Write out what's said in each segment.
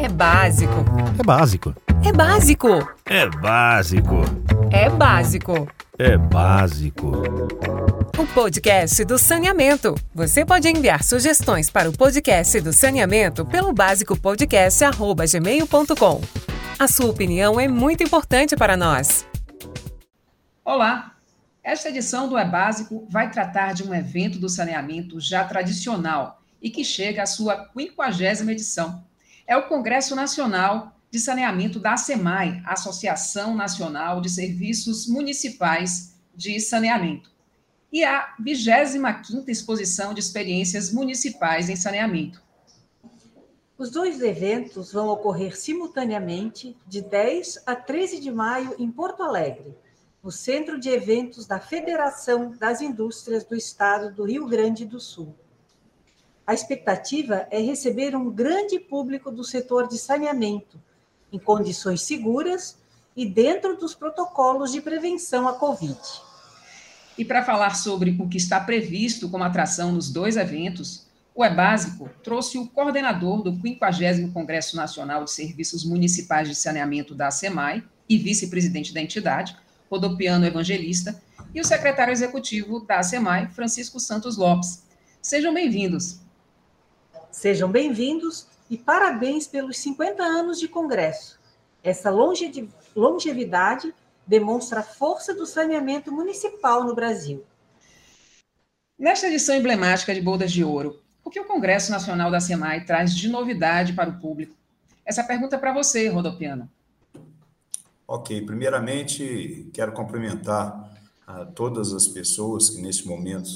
É básico. É básico. É básico. É básico. É básico. É básico. O podcast do saneamento. Você pode enviar sugestões para o podcast do saneamento pelo básicopodcast@gmail.com. A sua opinião é muito importante para nós. Olá. Esta edição do É Básico vai tratar de um evento do saneamento já tradicional e que chega à sua 50 edição. É o Congresso Nacional de Saneamento da ASEMAI, Associação Nacional de Serviços Municipais de Saneamento, e a 25ª Exposição de Experiências Municipais em Saneamento. Os dois eventos vão ocorrer simultaneamente de 10 a 13 de maio em Porto Alegre, no Centro de Eventos da Federação das Indústrias do Estado do Rio Grande do Sul. A expectativa é receber um grande público do setor de saneamento, em condições seguras e dentro dos protocolos de prevenção à Covid. E para falar sobre o que está previsto como atração nos dois eventos, o É Básico trouxe o coordenador do 50 Congresso Nacional de Serviços Municipais de Saneamento da SEMAI e vice-presidente da entidade, Rodopiano Evangelista, e o secretário executivo da SEMAI, Francisco Santos Lopes. Sejam bem-vindos. Sejam bem-vindos e parabéns pelos 50 anos de Congresso. Essa longevidade demonstra a força do saneamento municipal no Brasil. Nesta edição emblemática de Bodas de Ouro, o que o Congresso Nacional da SEMAI traz de novidade para o público? Essa pergunta é para você, Rodopiano. Ok, primeiramente quero cumprimentar a todas as pessoas que neste momento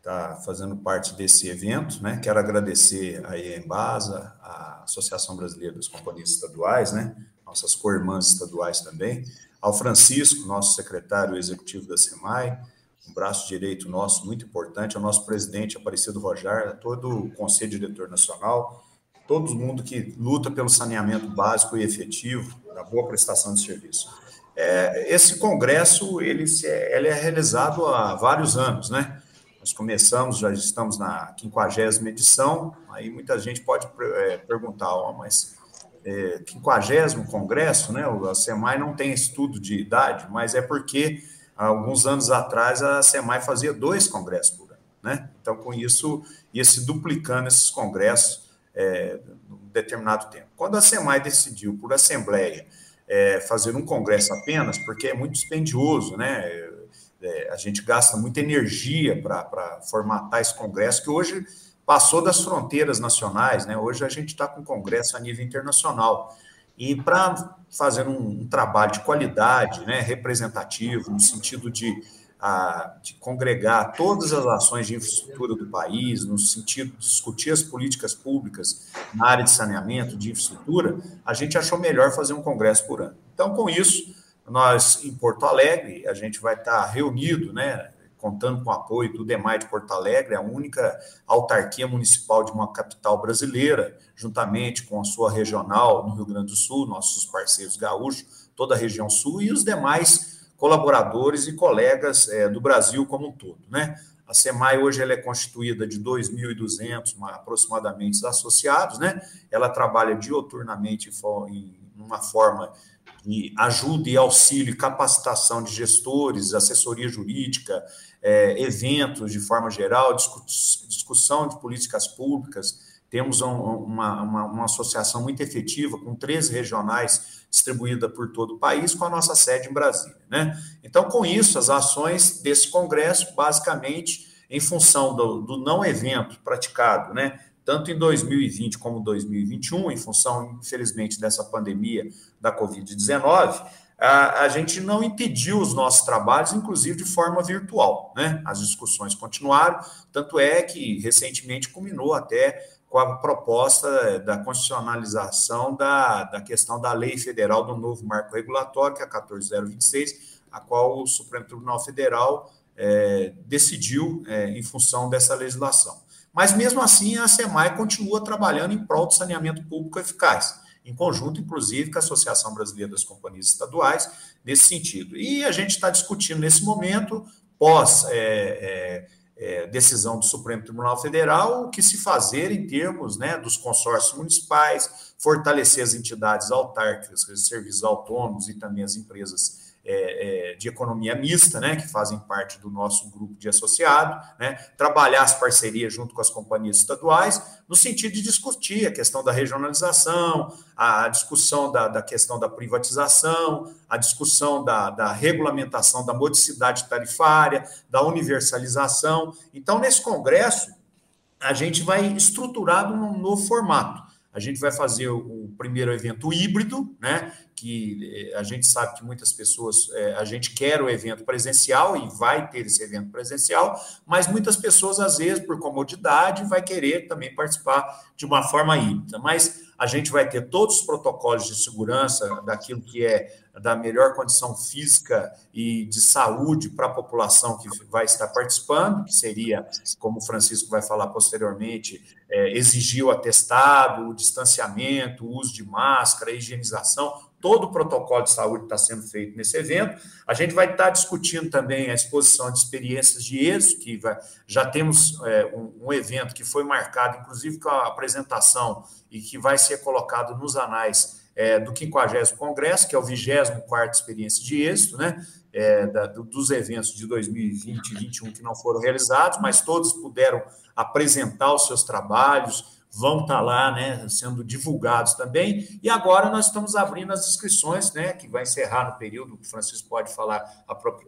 está fazendo parte desse evento, né? Quero agradecer a Embasa, a Associação Brasileira das Companhias Estaduais, né? Nossas co-irmãs estaduais também, ao Francisco, nosso secretário executivo da SEMAI, um braço direito nosso muito importante, ao nosso presidente Aparecido Rojar, a todo o Conselho Diretor Nacional, todo mundo que luta pelo saneamento básico e efetivo, da boa prestação de serviço. É, esse congresso ele, se, ele é realizado há vários anos, né? Nós começamos, já estamos na 50 edição, aí muita gente pode é, perguntar, oh, mas é, 50 congresso, né? A SEMAI não tem estudo de idade, mas é porque alguns anos atrás a SEMAI fazia dois congressos por ano, né? Então, com isso, ia se duplicando esses congressos é, num determinado tempo. Quando a SEMAI decidiu, por assembleia, é, fazer um congresso apenas, porque é muito dispendioso, né? É, a gente gasta muita energia para formatar esse congresso, que hoje passou das fronteiras nacionais, né? Hoje a gente está com congresso a nível internacional. E para fazer um, um, trabalho de qualidade, né, representativo, no sentido de a, de congregar todas as ações de infraestrutura do país, no sentido de discutir as políticas públicas na área de saneamento, de infraestrutura, a gente achou melhor fazer um congresso por ano. Então, com isso, nós em Porto Alegre, a gente vai estar reunido, né, contando com o apoio do DEMAI de Porto Alegre, a única autarquia municipal de uma capital brasileira, juntamente com a sua regional no Rio Grande do Sul, nossos parceiros gaúchos, toda a região sul e os demais colaboradores e colegas é, do Brasil como um todo. Né? A SEMAI hoje ela é constituída de 2.200 aproximadamente associados, né? ela trabalha dioturnamente em uma forma de ajuda e auxílio e capacitação de gestores, assessoria jurídica, é, eventos de forma geral, discussão de políticas públicas, temos um, uma, uma, uma, associação muito efetiva, com três regionais distribuída por todo o país, com a nossa sede em Brasília. Né? Então, com isso, as ações desse congresso, basicamente, em função do, do não evento praticado, né, tanto em 2020 como 2021, em função, infelizmente, dessa pandemia da Covid-19, a, a, gente não impediu os nossos trabalhos, inclusive de forma virtual. Né? As discussões continuaram, tanto é que recentemente culminou até com a proposta da constitucionalização da, da questão da lei federal do novo marco regulatório, que é a 14026, a qual o Supremo Tribunal Federal é, decidiu é, em função dessa legislação. Mas, mesmo assim, a SEMAI continua trabalhando em prol do saneamento público eficaz, em conjunto, inclusive, com a Associação Brasileira das Companhias Estaduais, nesse sentido. E a gente está discutindo, nesse momento, pós é, é é, decisão do Supremo Tribunal Federal, o que se fazer em termos né, dos consórcios municipais, fortalecer as entidades autárquicas, os serviços autônomos e também as empresas é, é, de economia mista, né, que fazem parte do nosso grupo de associado, né, trabalhar as parcerias junto com as companhias estaduais, no sentido de discutir a questão da regionalização, a discussão da, da questão da privatização, a discussão da, da regulamentação da modicidade tarifária, da universalização. Então, nesse congresso, a gente vai estruturar num novo formato. A gente vai fazer o primeiro evento híbrido, né? Que eh, a gente sabe que muitas pessoas, é, a gente quer o evento presencial e vai ter esse evento presencial, mas muitas pessoas, às vezes, por comodidade, vai querer também participar de uma forma híbrida. Mas a gente vai ter todos os protocolos de segurança daquilo que é da melhor condição física e de saúde para a população que vai estar participando, que seria, como o Francisco vai falar posteriormente, é, exigir o atestado, o distanciamento, o uso de máscara, a higienização, todo o protocolo de saúde está sendo feito nesse evento. A gente vai estar discutindo também a exposição de experiências de êxito, que vai, já temos é, um, um, evento que foi marcado, inclusive, com a apresentação e que vai ser colocado nos anais é, do 50 Congresso, que é o 24 Experiência de Êxito, né? É, da, dos eventos de 2020 e 2021 que não foram realizados, mas todos puderam apresentar os seus trabalhos, vão estar lá, né, sendo divulgados também. E agora nós estamos abrindo as inscrições, né, que vai encerrar no período, o Francisco pode falar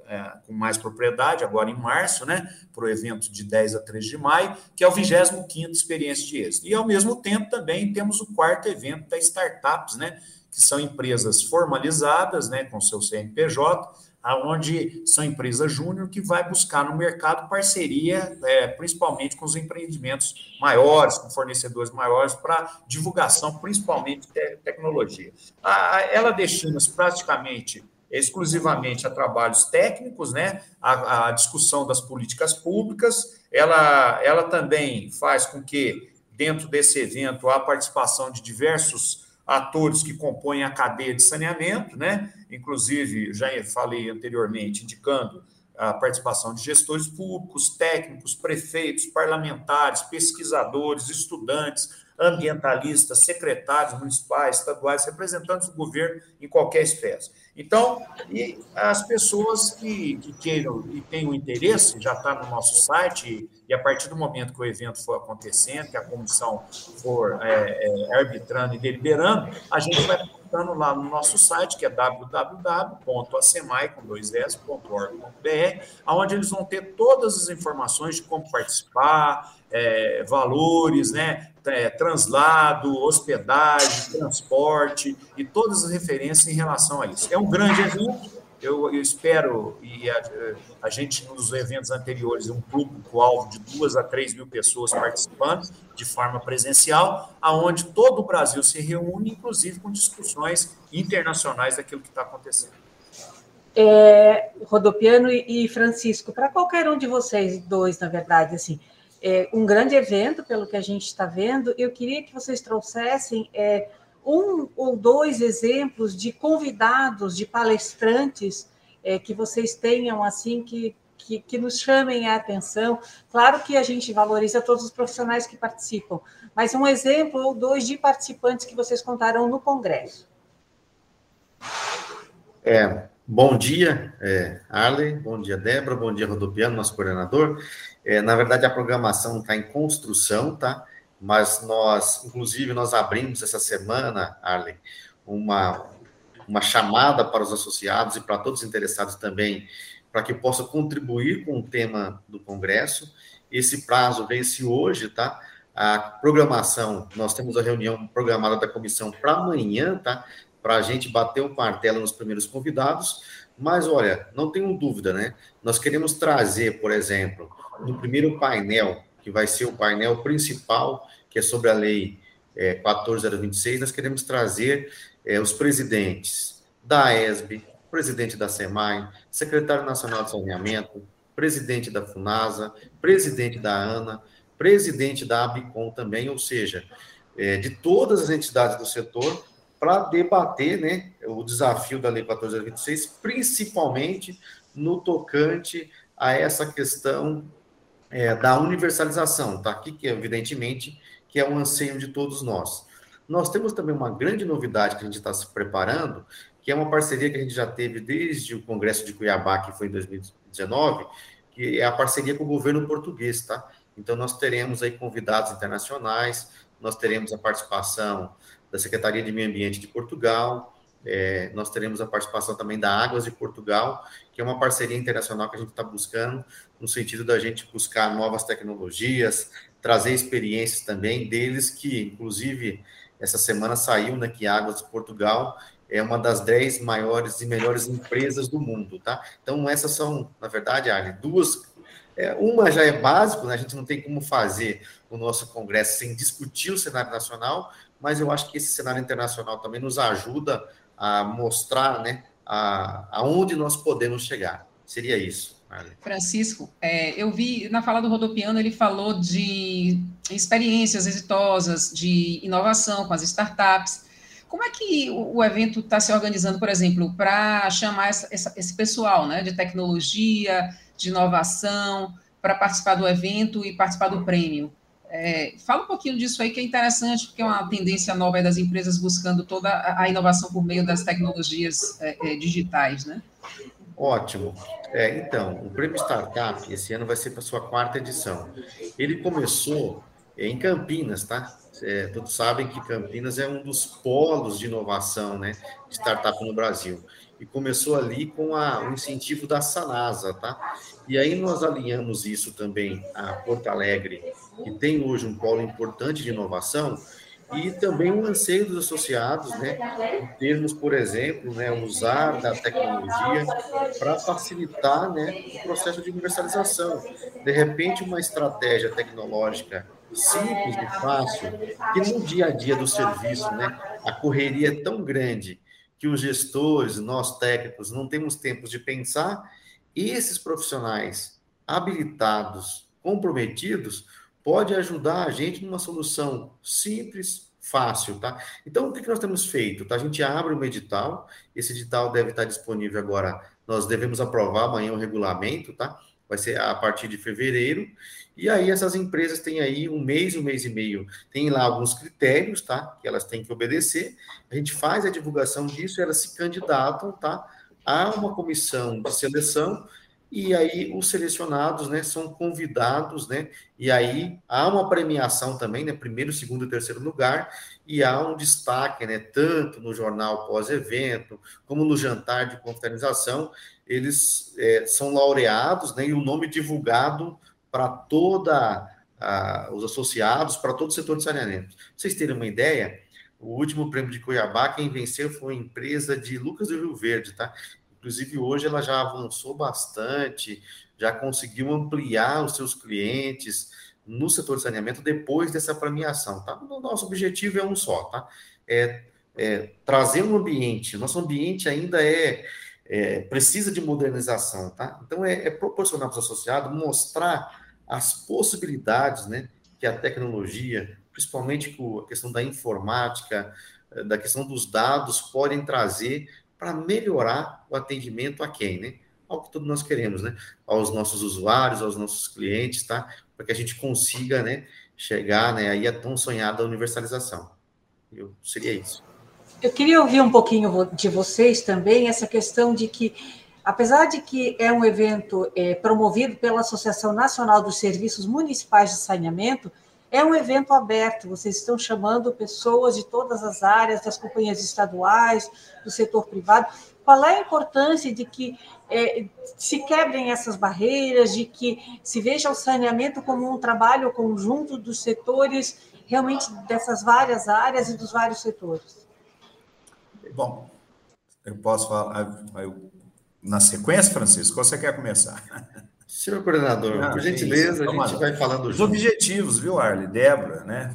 é, com mais propriedade, agora em março, né, para o evento de 10 a 13 de maio, que é o 25º Experiência de Êxito. E, ao mesmo tempo, também temos o quarto evento da Startups, né, que são empresas formalizadas, né, com seu CNPJ, aonde são empresas júnior que vai buscar no mercado parceria, é, principalmente com os empreendimentos maiores, com fornecedores maiores, para divulgação, principalmente de tecnologia. A, ela destina-se praticamente exclusivamente a trabalhos técnicos, né? A, a, discussão das políticas públicas. Ela, ela também faz com que, dentro desse evento, a participação de diversos atores que compõem a cadeia de saneamento, né? Inclusive, já falei anteriormente, indicando a participação de gestores públicos, técnicos, prefeitos, parlamentares, pesquisadores, estudantes, ambientalistas, secretários municipais, estaduais, representantes do governo em qualquer espécie. Então, as pessoas que, que queiram e tenham interesse, já está no nosso site, e a partir do momento que o evento for acontecendo, que a comissão for é, é, arbitrando e deliberando, a gente vai colocando lá no nosso site, que é www.acemai.org.br, onde eles vão ter todas as informações de como participar, é, valores, né, é, translado, hospedagem, transporte e todas as referências em relação a isso. É um grande evento, eu, eu espero, e a, a, gente, nos eventos anteriores, um público-alvo de duas a três mil pessoas participando de forma presencial, aonde todo o Brasil se reúne, inclusive com discussões internacionais daquilo que está acontecendo. É, Rodopiano e Francisco, para qualquer um de vocês dois, na verdade, assim, é um grande evento, pelo que a gente está vendo. Eu queria que vocês trouxessem é, um ou dois exemplos de convidados, de palestrantes é, que vocês tenham assim que, que, que, nos chamem a atenção. Claro que a gente valoriza todos os profissionais que participam, mas um exemplo ou dois de participantes que vocês contarão no Congresso. É, bom dia, é, Arley, bom dia, Débora, bom dia, Rodopiano, nosso coordenador. É, na verdade, a programação está em construção, tá? Mas nós, inclusive, nós abrimos essa semana, Arlen, uma, uma chamada para os associados e para todos os interessados também, para que possam contribuir com o tema do Congresso. Esse prazo vence hoje, tá? A programação, nós temos a reunião programada da comissão para amanhã, tá? Para a gente bater o martelo nos primeiros convidados. Mas olha, não tenho dúvida, né? Nós queremos trazer, por exemplo, no primeiro painel, que vai ser o painel principal, que é sobre a lei é, 14026, nós queremos trazer é, os presidentes da ESB, presidente da SEMAI, secretário nacional de saneamento, presidente da FUNASA, presidente da ANA, presidente da ABICOM também, ou seja, é, de todas as entidades do setor, para debater né, o desafio da Lei 14026, principalmente no tocante a essa questão é, da universalização, tá? Aqui que evidentemente que é um anseio de todos nós. Nós temos também uma grande novidade que a gente está se preparando, que é uma parceria que a gente já teve desde o Congresso de Cuiabá, que foi em 2019, que é a parceria com o governo português, tá? Então, nós teremos aí convidados internacionais, nós teremos a participação da Secretaria de Meio Ambiente de Portugal, é, nós teremos a participação também da Águas de Portugal, que é uma parceria internacional que a gente está buscando, no sentido da gente buscar novas tecnologias, trazer experiências também deles, que, inclusive, essa semana saiu né, que Águas de Portugal é uma das dez maiores e melhores empresas do mundo, tá? Então, essas são, na verdade, duas. É, uma já é básico, né? a gente não tem como fazer o nosso congresso sem discutir o cenário nacional, mas eu acho que esse cenário internacional também nos ajuda a mostrar né, a, aonde nós podemos chegar. Seria isso. Francisco, é, eu vi na fala do Rodopiano, ele falou de experiências exitosas, de inovação com as startups. Como é que o, evento está se organizando, por exemplo, para chamar essa, essa, esse pessoal né, de tecnologia, de inovação, para participar do evento e participar do prêmio? É, fala um pouquinho disso aí, que é interessante, porque é uma tendência nova das empresas buscando toda a inovação por meio das tecnologias é, é, digitais, né? Ótimo. É, então, o Prêmio Startup esse ano vai ser para sua quarta edição. Ele começou em Campinas, tá? É, todos sabem que Campinas é um dos polos de inovação, né, de startup no Brasil. E começou ali com a, o incentivo da Sanasa, tá? E aí nós alinhamos isso também a Porto Alegre, que tem hoje um polo importante de inovação, e também o anseio dos associados, né, em termos, por exemplo, né, usar da tecnologia para facilitar né, o processo de universalização. De repente, uma estratégia tecnológica simples e fácil, que no dia a dia do serviço, né, a correria é tão grande que os gestores, nós técnicos, não temos tempo de pensar, esses profissionais habilitados, comprometidos, pode ajudar a gente numa solução simples, fácil, tá? Então, o que nós temos feito? Tá? A gente abre um edital, esse edital deve estar disponível agora, nós devemos aprovar amanhã o regulamento, tá? Vai ser a partir de fevereiro, e aí essas empresas têm aí um mês, um mês e meio, tem lá alguns critérios, tá? Que elas têm que obedecer, a gente faz a divulgação disso, elas se candidatam, tá? A uma comissão de seleção, e aí os selecionados, né, são convidados, né, e aí há uma premiação também, né, primeiro, segundo e terceiro lugar, e há um destaque, né, tanto no jornal pós-evento, como no jantar de confraternização, eles é, são laureados, né, e o nome divulgado para toda a, os associados, para todo o setor de saneamento. Pra vocês terem uma ideia, o último prêmio de Cuiabá, quem venceu foi a empresa de Lucas do Rio Verde, tá? Inclusive, hoje ela já avançou bastante, já conseguiu ampliar os seus clientes no setor de saneamento depois dessa premiação, tá? O nosso objetivo é um só, tá? É, é trazer um ambiente, nosso ambiente ainda é, é precisa de modernização, tá? Então, é, é proporcionar para os associados mostrar as possibilidades, né, que a tecnologia, principalmente com a questão da informática, eh, da questão dos dados, podem trazer para melhorar o atendimento a quem, né? Ao que todos nós queremos, né? Aos nossos usuários, aos nossos clientes, tá? Para que a gente consiga, né, chegar, né, aí a tão sonhada universalização. Eu, seria isso. Eu queria ouvir um pouquinho de vocês também essa questão de que, apesar de que é um evento é, promovido pela Associação Nacional dos Serviços Municipais de Saneamento, é um evento aberto, vocês estão chamando pessoas de todas as áreas, das companhias estaduais, do setor privado. Qual é a importância de que é, se quebrem essas barreiras, de que se veja o saneamento como um trabalho conjunto dos setores, realmente dessas várias áreas e dos vários setores? Bom, eu posso falar eu, na sequência, Francisco, você quer começar? Senhor coordenador, Não, por gentileza, a gente vai falando Os junto. objetivos, viu, Arle? Débora, né?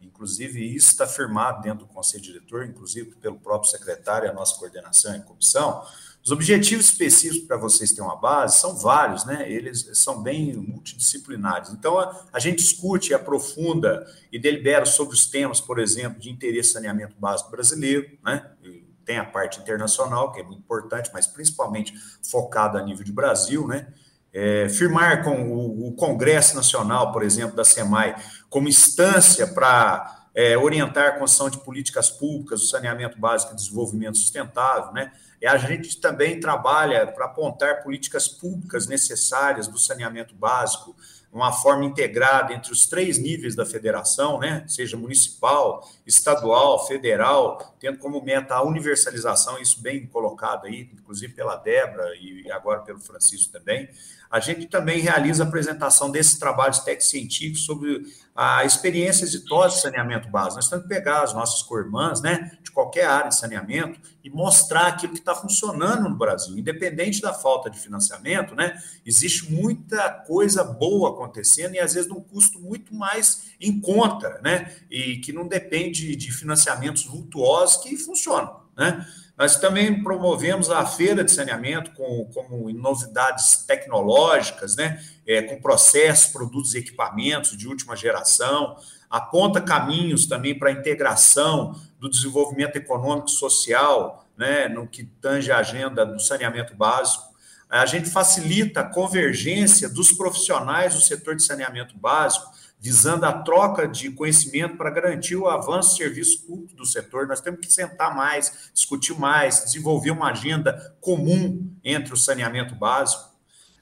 Inclusive, isso está firmado dentro do Conselho Diretor, inclusive pelo próprio secretário, a nossa coordenação e comissão. Os objetivos específicos para vocês terem uma base são vários, né? Eles são bem multidisciplinares. Então, a, a gente discute, aprofunda e delibera sobre os temas, por exemplo, de interesse saneamento básico brasileiro, né? E tem a parte internacional, que é muito importante, mas principalmente focada a nível de Brasil, né? É, firmar com o, o, Congresso Nacional, por exemplo, da SEMAI, como instância para é, orientar a construção de políticas públicas, o saneamento básico e desenvolvimento sustentável, né? E a gente também trabalha para apontar políticas públicas necessárias do saneamento básico, uma forma integrada entre os três níveis da federação, né? seja municipal, estadual, federal, tendo como meta a universalização, isso bem colocado aí, inclusive pela Débora e agora pelo Francisco também. A gente também realiza a apresentação desses trabalhos técnico-científicos sobre a experiência exitosa de saneamento básico. Nós temos que pegar as nossas co-irmãs, né, de qualquer área de saneamento e mostrar aquilo que está funcionando no Brasil. Independente da falta de financiamento, né, existe muita coisa boa acontecendo e às vezes num custo muito mais em conta, né, e que não depende de financiamentos vultuosos que funcionam, né. Nós também promovemos a feira de saneamento com como novidades tecnológicas, né? É, com processos, produtos e equipamentos de última geração, aponta caminhos também para a integração do desenvolvimento econômico e social, né? no que tange a agenda do saneamento básico. A gente facilita a convergência dos profissionais do setor de saneamento básico visando a troca de conhecimento para garantir o avanço do serviço público do setor. Nós temos que sentar mais, discutir mais, desenvolver uma agenda comum entre o saneamento básico.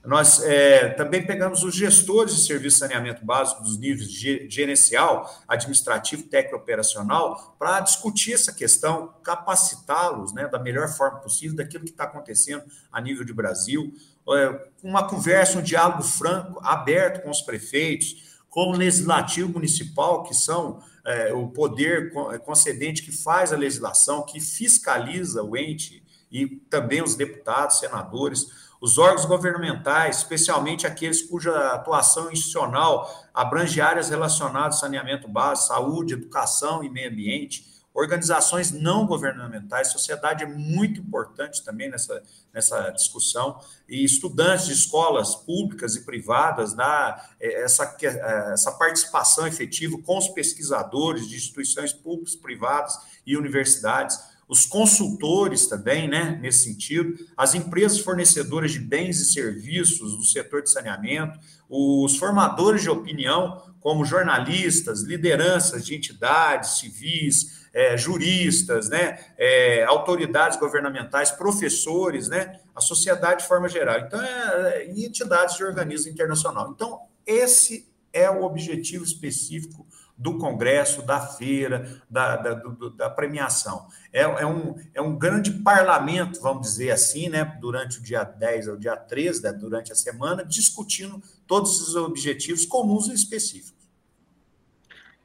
Nós é, também pegamos os gestores de serviço de saneamento básico dos níveis gerencial, administrativo, técnico operacional, para discutir essa questão, capacitá-los né, da melhor forma possível daquilo que está acontecendo a nível de Brasil. É, uma conversa, um diálogo franco, aberto com os prefeitos, com o legislativo municipal, que são é, o poder é, concedente que faz a legislação, que fiscaliza o ente, e também os deputados, senadores, os órgãos governamentais, especialmente aqueles cuja atuação institucional abrange áreas relacionadas ao saneamento básico, saúde, educação e meio ambiente, organizações não governamentais, sociedade é muito importante também nessa, nessa discussão, e estudantes de escolas públicas e privadas, na, é, essa, é, essa participação efetiva com os pesquisadores de instituições públicas, privadas e universidades, os consultores também, né, nesse sentido, as empresas fornecedoras de bens e serviços do setor de saneamento, os formadores de opinião, como jornalistas, lideranças de entidades civis, é, juristas, né, é, autoridades governamentais, professores, né, a sociedade de forma geral. Então, é, é, e entidades de organismo internacional. Então, esse é o objetivo específico do congresso, da feira, da, da, do, da premiação. É, é, um, é um grande parlamento, vamos dizer assim, né, durante o dia 10 ao dia 13, né, durante a semana, discutindo todos os objetivos comuns e específicos.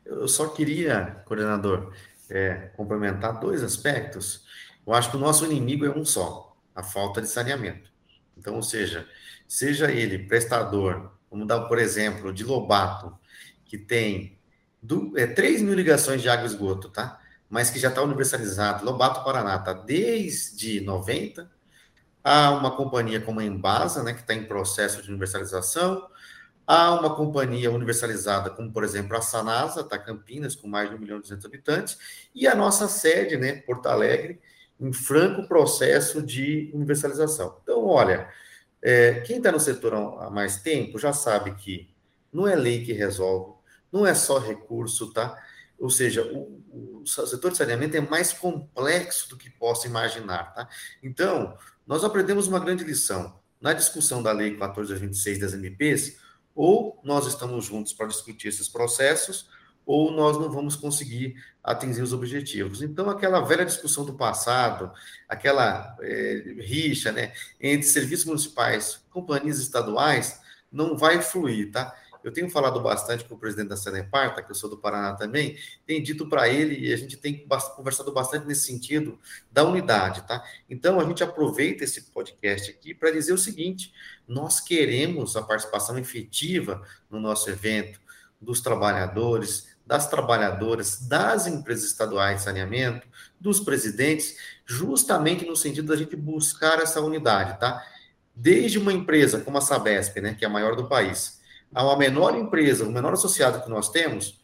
Eu só queria, coordenador, é, complementar dois aspectos. Eu acho que o nosso inimigo é um só, a falta de saneamento. Então, ou seja, seja ele prestador, vamos dar, por exemplo, de Lobato, que tem do, é, 3 mil ligações de água e esgoto, tá? Mas que já está universalizado. Lobato Paraná está desde 90. Há uma companhia como a Embasa, né, que está em processo de universalização. Há uma companhia universalizada, como por exemplo a Sanasa, tá Campinas, com mais de 1 milhão e 200 habitantes, e a nossa sede, né, Porto Alegre, em franco processo de universalização. Então, olha, é, quem está no setor há mais tempo já sabe que não é lei que resolve, não é só recurso, tá? Ou seja, o, o setor de saneamento é mais complexo do que possa imaginar, tá? Então, nós aprendemos uma grande lição. Na discussão da Lei 1426 das MPs, ou nós estamos juntos para discutir esses processos, ou nós não vamos conseguir atingir os objetivos. Então, aquela velha discussão do passado, aquela é, rixa né, entre serviços municipais, companhias estaduais, não vai fluir, tá? Eu tenho falado bastante com o presidente da Seneparta, que eu sou do Paraná também, tenho dito para ele, e a gente tem conversado bastante nesse sentido da unidade, tá? Então, a gente aproveita esse podcast aqui para dizer o seguinte: nós queremos a participação efetiva no nosso evento dos trabalhadores, das trabalhadoras, das empresas estaduais de saneamento, dos presidentes, justamente no sentido da gente buscar essa unidade, tá? Desde uma empresa como a Sabesp, né, que é a maior do país, a uma menor empresa, o menor associado que nós temos,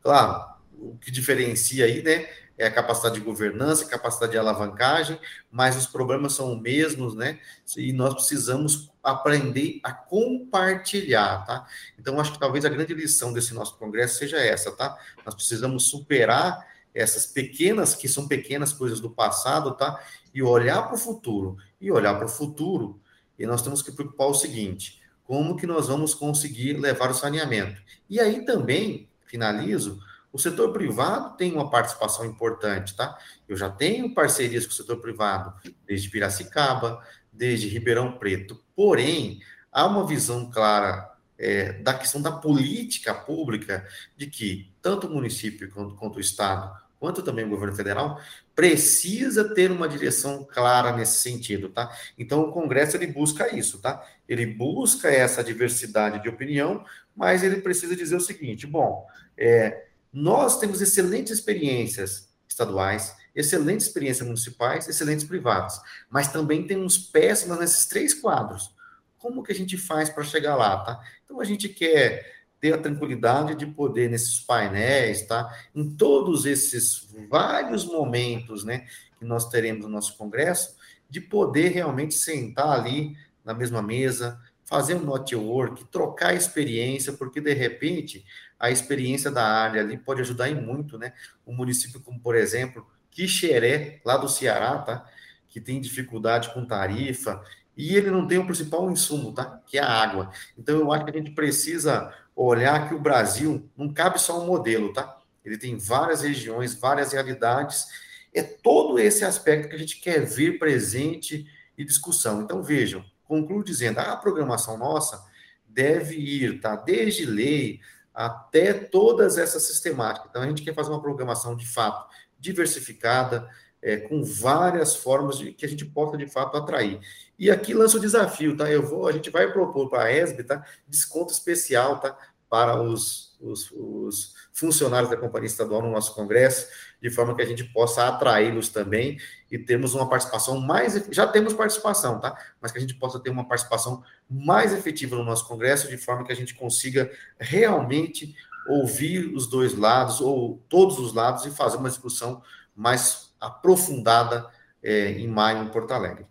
claro, o que diferencia aí, né, é a capacidade de governança, capacidade de alavancagem, mas os problemas são os mesmos, né? E nós precisamos aprender a compartilhar, tá? Então, acho que talvez a grande lição desse nosso congresso seja essa, tá? Nós precisamos superar essas pequenas, que são pequenas coisas do passado, tá? E olhar para o futuro. E olhar para o futuro, e nós temos que preocupar o seguinte: como que nós vamos conseguir levar o saneamento? E aí também, finalizo, o setor privado tem uma participação importante, tá? Eu já tenho parcerias com o setor privado, desde Piracicaba, desde Ribeirão Preto. Porém, há uma visão clara é, da questão da política pública de que tanto o município quanto, quanto o Estado, quanto também o governo federal, precisa ter uma direção clara nesse sentido, tá? Então, o Congresso, ele busca isso, tá? Ele busca essa diversidade de opinião, mas ele precisa dizer o seguinte, bom, é, nós temos excelentes experiências estaduais, excelentes experiências municipais, excelentes privadas, mas também temos péssimas nesses três quadros. Como que a gente faz para chegar lá, tá? Então a gente quer ter a tranquilidade de poder nesses painéis, tá? Em todos esses vários momentos, né, que nós teremos no nosso congresso, de poder realmente sentar ali na mesma mesa, fazer um network, trocar experiência, porque de repente a experiência da área ali pode ajudar em muito, né? Um município como, por exemplo, Quixeré, lá do Ceará, tá? Que tem dificuldade com tarifa, e ele não tem o principal insumo, tá? Que é a água. Então, eu acho que a gente precisa olhar que o Brasil não cabe só um modelo, tá? Ele tem várias regiões, várias realidades. É todo esse aspecto que a gente quer ver presente e discussão. Então, vejam, concluo dizendo, a programação nossa deve ir, tá? Desde lei, até todas essas sistemáticas. Então, a gente quer fazer uma programação de fato diversificada, é, com várias formas de que a gente possa de fato atrair. E aqui lança o desafio, tá? Eu vou, a gente vai propor para a ESB, tá? Desconto especial, tá? Para os, os, os funcionários da companhia estadual no nosso congresso, de forma que a gente possa atraí-los também e termos uma participação mais. Já temos participação, tá? Mas que a gente possa ter uma participação mais efetiva no nosso congresso, de forma que a gente consiga realmente ouvir os dois lados, ou todos os lados, e fazer uma discussão mais aprofundada é, em maio em Porto Alegre.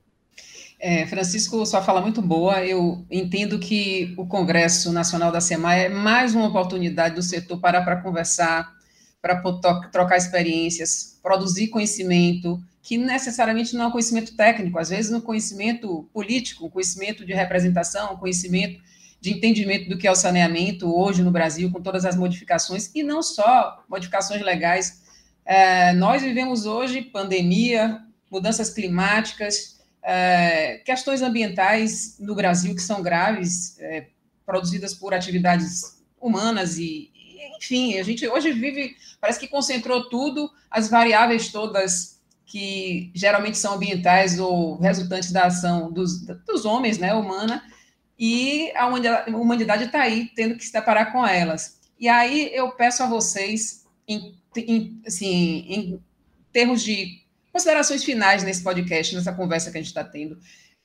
É, Francisco, sua fala muito boa. Eu entendo que o Congresso Nacional da SEMAI é mais uma oportunidade do setor parar para conversar, para trocar experiências, produzir conhecimento, que necessariamente não é um conhecimento técnico, às vezes um conhecimento político, um conhecimento de representação, um conhecimento de entendimento do que é o saneamento hoje no Brasil, com todas as modificações, e não só modificações legais. É, nós vivemos hoje pandemia, mudanças climáticas, é, questões ambientais no Brasil que são graves, é, produzidas por atividades humanas e, enfim, a gente hoje vive, parece que concentrou tudo, as variáveis todas que geralmente são ambientais ou resultantes da ação dos, dos homens, né, humana, e a humanidade está aí tendo que se deparar com elas. E aí eu peço a vocês, em, em, assim, em termos de considerações finais nesse podcast, nessa conversa que a gente está tendo,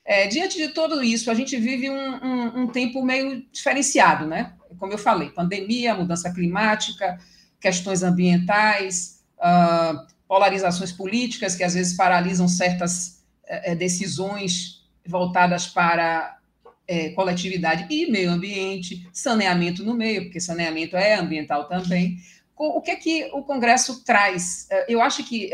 é, diante de tudo isso, a gente vive um, um, um, tempo meio diferenciado, né? Como eu falei, pandemia, mudança climática, questões ambientais, uh, polarizações políticas que às vezes paralisam certas uh, decisões voltadas para é, coletividade e meio ambiente, saneamento no meio, porque saneamento é ambiental também. O que é que o Congresso traz? Eu acho que,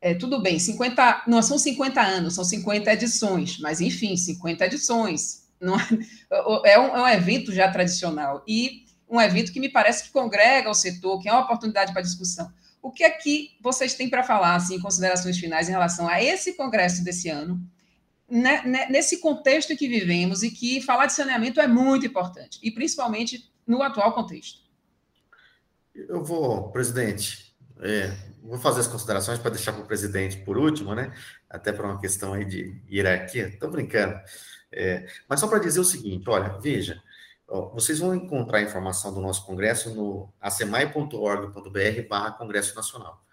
é, tudo bem, 50, não são 50 anos, são 50 edições, mas enfim, 50 edições. Não, é, é, um, é um evento já tradicional e um evento que me parece que congrega o setor, que é uma oportunidade para discussão. O que é que vocês têm para falar, assim, em considerações finais em relação a esse congresso desse ano, né, né, nesse contexto em que vivemos e que falar de saneamento é muito importante, e principalmente no atual contexto. Eu vou, presidente, é, vou fazer as considerações para deixar para o presidente por último, né? Até para uma questão aí de hierarquia. Estou brincando. É, mas só para dizer o seguinte: olha, veja, ó, vocês vão encontrar a informação do nosso congresso no acemai.org.br/barra Congresso Nacional.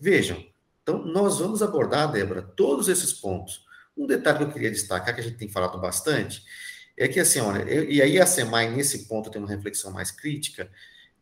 Vejam, então nós vamos abordar, Débora, todos esses pontos. Um detalhe que eu queria destacar, que a gente tem falado bastante, é que assim, olha, eu, e aí a SEMAI, nesse ponto, tem uma reflexão mais crítica,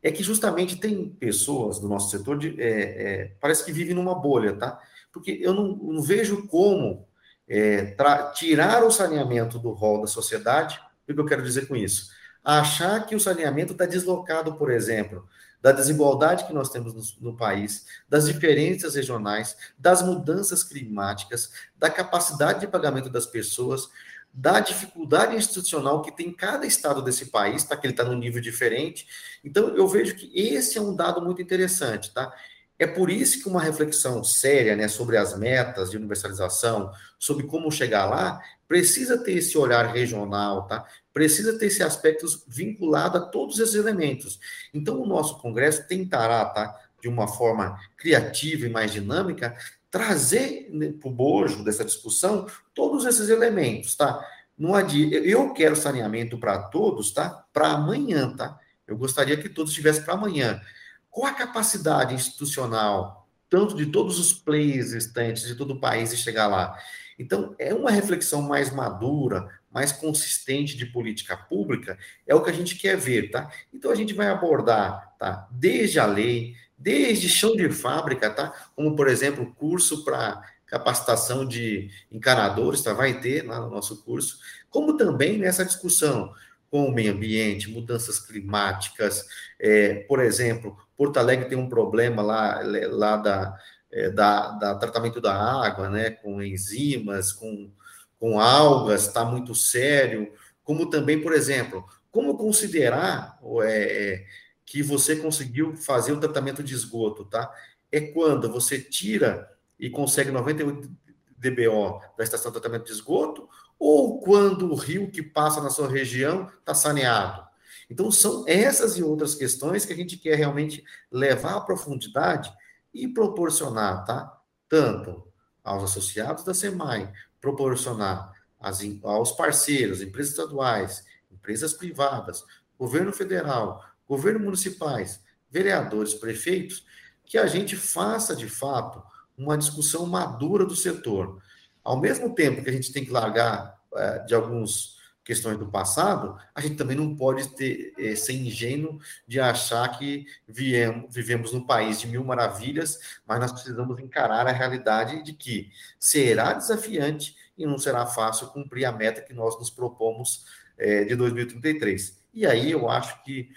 é que justamente tem pessoas do nosso setor, de, é, é, parece que vivem numa bolha, tá? Porque eu não, não vejo como é, tirar o saneamento do rol da sociedade. O que eu quero dizer com isso? Achar que o saneamento está deslocado, por exemplo, da desigualdade que nós temos no, no, país, das diferenças regionais, das mudanças climáticas, da capacidade de pagamento das pessoas, da dificuldade institucional que tem cada estado desse país, tá? Que ele está num nível diferente. Então, eu vejo que esse é um dado muito interessante, tá? É por isso que uma reflexão séria, né, sobre as metas de universalização, sobre como chegar lá, precisa ter esse olhar regional, tá? Precisa ter esse aspecto vinculado a todos esses elementos. Então, o nosso congresso tentará, tá, de uma forma criativa e mais dinâmica, trazer né, para o bojo dessa discussão todos esses elementos, tá? Não eu quero saneamento para todos, tá? Para amanhã, tá? Eu gostaria que todos estivessem para amanhã. Qual a capacidade institucional, tanto de todos os players existentes de todo o país, de chegar lá? Então, é uma reflexão mais madura, mais consistente de política pública, é o que a gente quer ver, tá? Então, a gente vai abordar, tá? Desde a lei, desde chão de fábrica, tá? Como, por exemplo, curso para capacitação de encanadores, tá? Vai ter lá no nosso curso, como também nessa discussão com o meio ambiente, mudanças climáticas, é, por exemplo, Porto Alegre tem um problema lá, lá da, é, da, da tratamento da água, né, com enzimas, com, com algas, está muito sério, como também, por exemplo, como considerar é, é que você conseguiu fazer o tratamento de esgoto, tá? É quando você tira e consegue 98 DBO da estação de tratamento de esgoto, ou quando o rio que passa na sua região está saneado. Então, são essas e outras questões que a gente quer realmente levar à profundidade e proporcionar, tá? Tanto aos associados da SEMAI, proporcionar as, aos parceiros, empresas estaduais, empresas privadas, governo federal, governo municipais, vereadores, prefeitos, que a gente faça de fato uma discussão madura do setor. Ao mesmo tempo que a gente tem que largar é, de algumas questões do passado, a gente também não pode ter, é, ser ingênuo de achar que viemos, vivemos num país de mil maravilhas, mas nós precisamos encarar a realidade de que será desafiante e não será fácil cumprir a meta que nós nos propomos é, de 2033. E aí eu acho que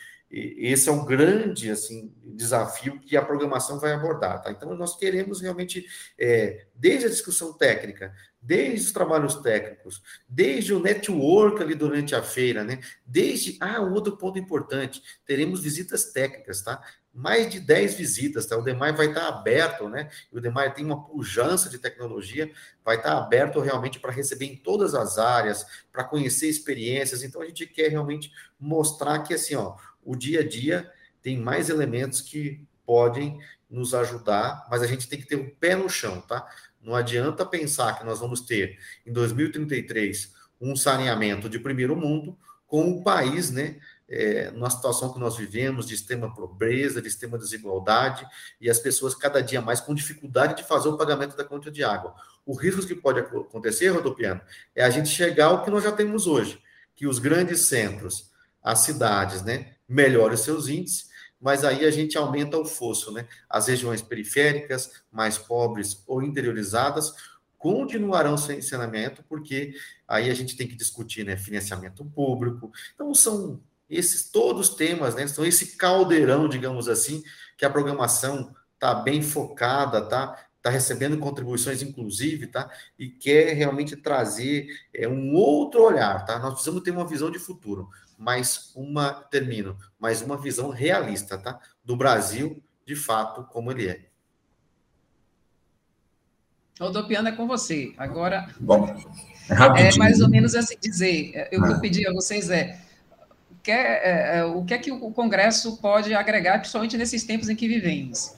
esse é um grande assim desafio que a programação vai abordar. Tá? Então, nós queremos realmente, é, desde a discussão técnica, desde os trabalhos técnicos, desde o network ali durante a feira, né? Desde. Ah, outro ponto importante: teremos visitas técnicas, tá? Mais de 10 visitas, tá? O DEMAI vai estar aberto, né? O DEMAI tem uma pujança de tecnologia, vai estar aberto realmente para receber em todas as áreas, para conhecer experiências. Então, a gente quer realmente mostrar que, assim, ó o dia a dia tem mais elementos que podem nos ajudar, mas a gente tem que ter o um pé no chão, tá? Não adianta pensar que nós vamos ter em 2033 um saneamento de primeiro mundo com o país, né? É, numa situação que nós vivemos de extrema pobreza, de extrema desigualdade e as pessoas cada dia mais com dificuldade de fazer o pagamento da conta de água. O risco que pode acontecer, Rodopiano, é a gente chegar ao que nós já temos hoje, que os grandes centros, as cidades, né, melhore os seus índices, mas aí a gente aumenta o fosso, né? As regiões periféricas, mais pobres ou interiorizadas, continuarão sem saneamento, porque aí a gente tem que discutir, né, financiamento público. Então são esses todos temas, né? São esse caldeirão, digamos assim, que a programação está bem focada, tá? Está recebendo contribuições, inclusive, tá? E quer realmente trazer é, um outro olhar, tá? Nós precisamos ter uma visão de futuro mas uma, termino, mas uma visão realista, tá? Do Brasil, de fato, como ele é. Rodopiano é com você. Agora. Bom, é, é mais ou menos assim dizer. Eu, ah. eu pedi a vocês é, quer, é, é, o que é que o Congresso pode agregar, principalmente nesses tempos em que vivemos?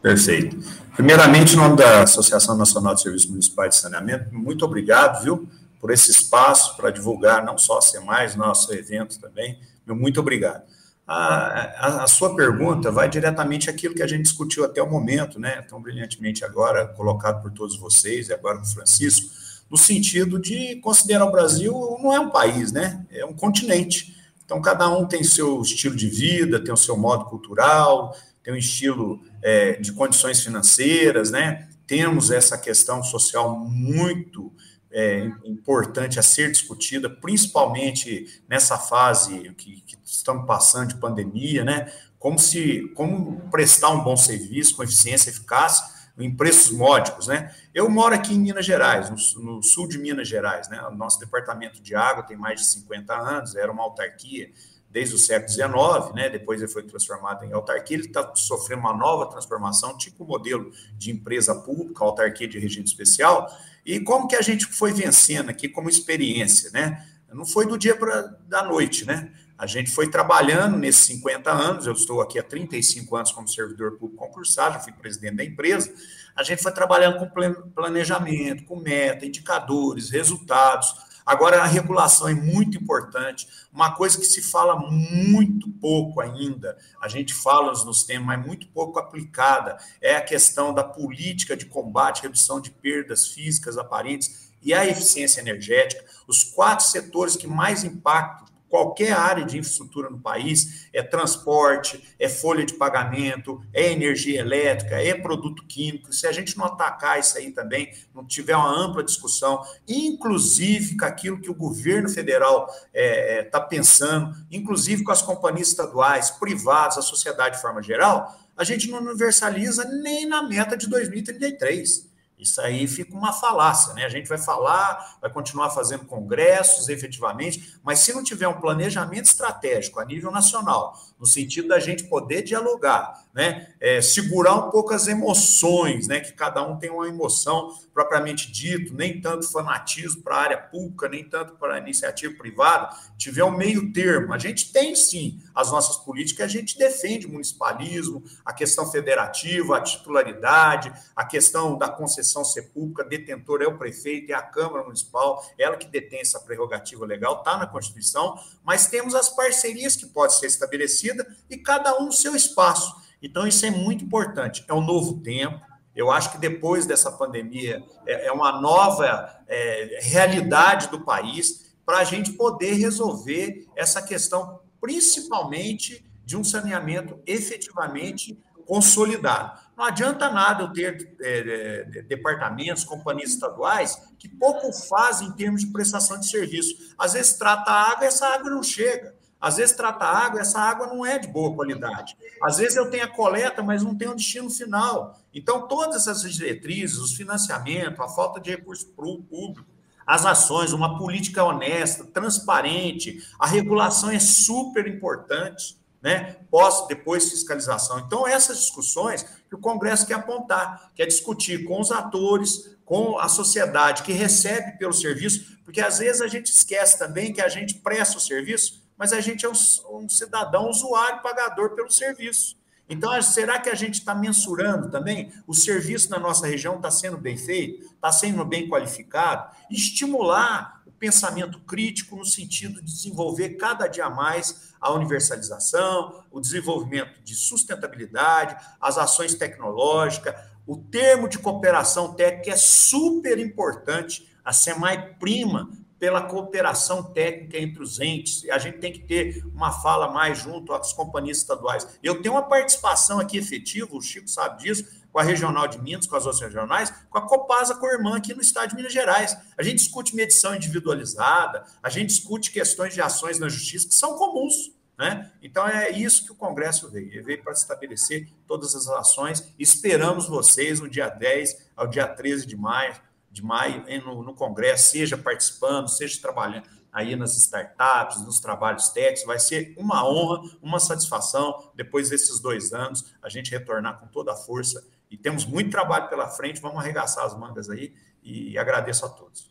Perfeito. Primeiramente, em nome da Associação Nacional de Serviços Municipais de Saneamento, muito obrigado, viu? Por esse espaço para divulgar não só a SEMAIS, nosso evento também. Muito obrigado. A, a, a, sua pergunta vai diretamente àquilo que a gente discutiu até o momento, né? Tão brilhantemente agora, colocado por todos vocês e agora o Francisco, no sentido de considerar o Brasil não é um país, né? É um continente. Então, cada um tem seu estilo de vida, tem o seu modo cultural, tem um estilo é, de condições financeiras, né? Temos essa questão social muito é, importante a ser discutida, principalmente nessa fase que, que estamos passando de pandemia, né? Como se, como prestar um bom serviço com eficiência, eficácia em preços módicos, né? Eu moro aqui em Minas Gerais, no, no, sul de Minas Gerais, né? O nosso departamento de água tem mais de 50 anos, era uma autarquia desde o século XIX, né? Depois ele foi transformado em autarquia, ele está sofrendo uma nova transformação, tipo modelo de empresa pública, autarquia de regime especial. E como que a gente foi vencendo aqui como experiência, né? Não foi do dia para da noite, né? A gente foi trabalhando nesses 50 anos, eu estou aqui há 35 anos como servidor público concursado, já fui presidente da empresa. A gente foi trabalhando com planejamento, com meta, indicadores, resultados. Agora, a regulação é muito importante. Uma coisa que se fala muito pouco ainda, a gente fala nos temas, mas muito pouco aplicada, é a questão da política de combate, redução de perdas físicas aparentes e a eficiência energética, os quatro setores que mais impactam qualquer área de infraestrutura no país, é transporte, é folha de pagamento, é energia elétrica, é produto químico. Se a gente não atacar isso aí também, não tiver uma ampla discussão, inclusive com aquilo que o governo federal está é, é, tá pensando, inclusive com as companhias estaduais, privadas, a sociedade de forma geral, a gente não universaliza nem na meta de 2033. Isso aí fica uma falácia, né? A gente vai falar, vai continuar fazendo congressos efetivamente, mas se não tiver um planejamento estratégico a nível nacional, no sentido da gente poder dialogar, né? É, segurar um pouco as emoções, né? Que cada um tem uma emoção propriamente dito, nem tanto fanatismo para a área pública, nem tanto para a iniciativa privada, tiver um meio termo. A gente tem sim as nossas políticas, a gente defende o municipalismo, a questão federativa, a titularidade, a questão da concessão ser pública, detentor é o prefeito, é a Câmara Municipal, ela que detém essa prerrogativa legal, está na Constituição, mas temos as parcerias que podem ser estabelecidas e cada um no seu espaço. Então, isso é muito importante. É um novo tempo, eu acho que depois dessa pandemia é, é uma nova é, realidade do país para a gente poder resolver essa questão, principalmente de um saneamento efetivamente consolidado. Não adianta nada eu ter é, é departamentos, companhias estaduais que pouco fazem em termos de prestação de serviço. Às vezes trata a água e essa água não chega. Às vezes trata água, essa água não é de boa qualidade. Às vezes eu tenho a coleta, mas não tenho um destino final. Então, todas essas diretrizes, os financiamentos, a falta de recurso público, as ações, uma política honesta, transparente, a regulação é super importante, né? Pós, depois fiscalização. Então, essas discussões que o Congresso quer apontar, quer discutir com os atores, com a sociedade que recebe pelo serviço, porque às vezes a gente esquece também que a gente presta o serviço mas a gente é um, um cidadão usuário pagador pelo serviço. Então, será que a gente está mensurando também? O serviço na nossa região está sendo bem feito? Está sendo bem qualificado? Estimular pensamento crítico no sentido de desenvolver cada dia mais a universalização, o desenvolvimento de sustentabilidade, as ações tecnológicas, o termo de cooperação técnica é super importante. A SEMAI prima pela cooperação técnica entre os entes. A gente tem que ter uma fala mais junto às companhias estaduais. Eu tenho uma participação aqui efetiva, o Chico sabe disso, com a Regional de Minas, com as outras regionais, com a Copasa, com a irmã aqui no estado de Minas Gerais. A gente discute medição individualizada, a gente discute questões de ações na justiça que são comuns. Né? Então é isso que o Congresso veio. Ele veio para estabelecer todas as ações. Esperamos vocês no dia 10 ao dia 13 de maio de maio no, no Congresso, seja participando, seja trabalhando aí nas startups, nos trabalhos técnicos, vai ser uma honra, uma satisfação, depois desses dois anos, a gente retornar com toda a força, e temos muito trabalho pela frente, vamos arregaçar as mangas aí, e agradeço a todos.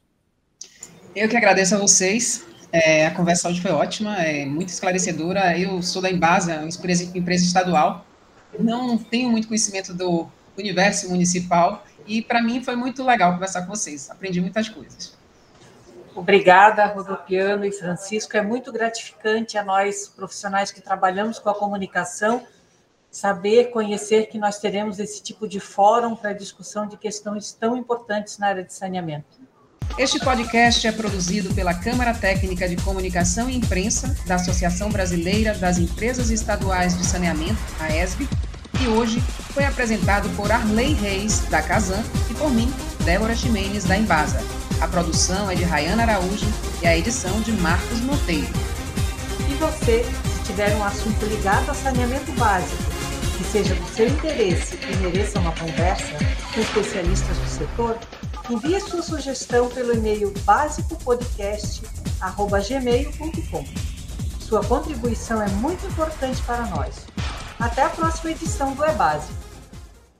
Eu que agradeço a vocês, é, a conversa hoje foi ótima, é muito esclarecedora, eu sou da Embasa, empresa, empresa estadual, não tenho muito conhecimento do universo municipal, e para mim foi muito legal conversar com vocês. Aprendi muitas coisas. Obrigada, Rodopiano e Francisco. É muito gratificante a nós, profissionais que trabalhamos com a comunicação, saber, conhecer que nós teremos esse tipo de fórum para discussão de questões tão importantes na área de saneamento. Este podcast é produzido pela Câmara Técnica de Comunicação e Imprensa da Associação Brasileira das Empresas Estaduais de Saneamento, a ESB, e hoje foi apresentado por Arley Reis, da Casan, e por mim, Débora Ximenes, da Embasa. A produção é de Rayana Araújo e a edição de Marcos Monteiro. E você, se tiver um assunto ligado a saneamento básico, que seja do seu interesse e mereça uma conversa com especialistas do setor, Envie sua sugestão pelo e-mail básicopodcast.gmail.com. Sua contribuição é muito importante para nós. Até a próxima edição do É Básico.